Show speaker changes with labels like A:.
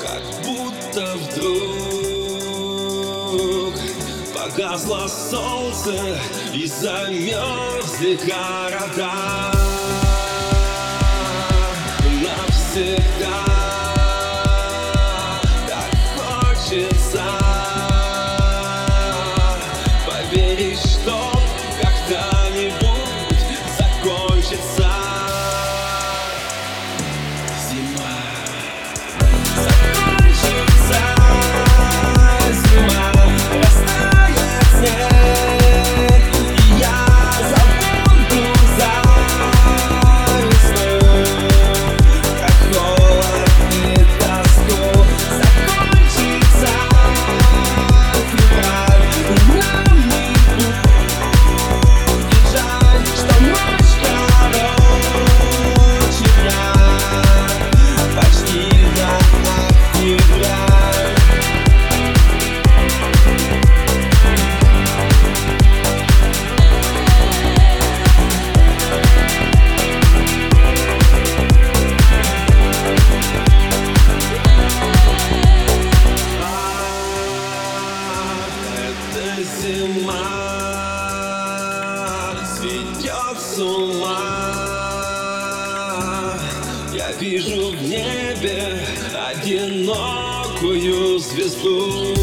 A: как будто вдруг Погасло солнце и замерзли города. Навсегда так хочется поверить зима сведет с ума. Я вижу в небе одинокую звезду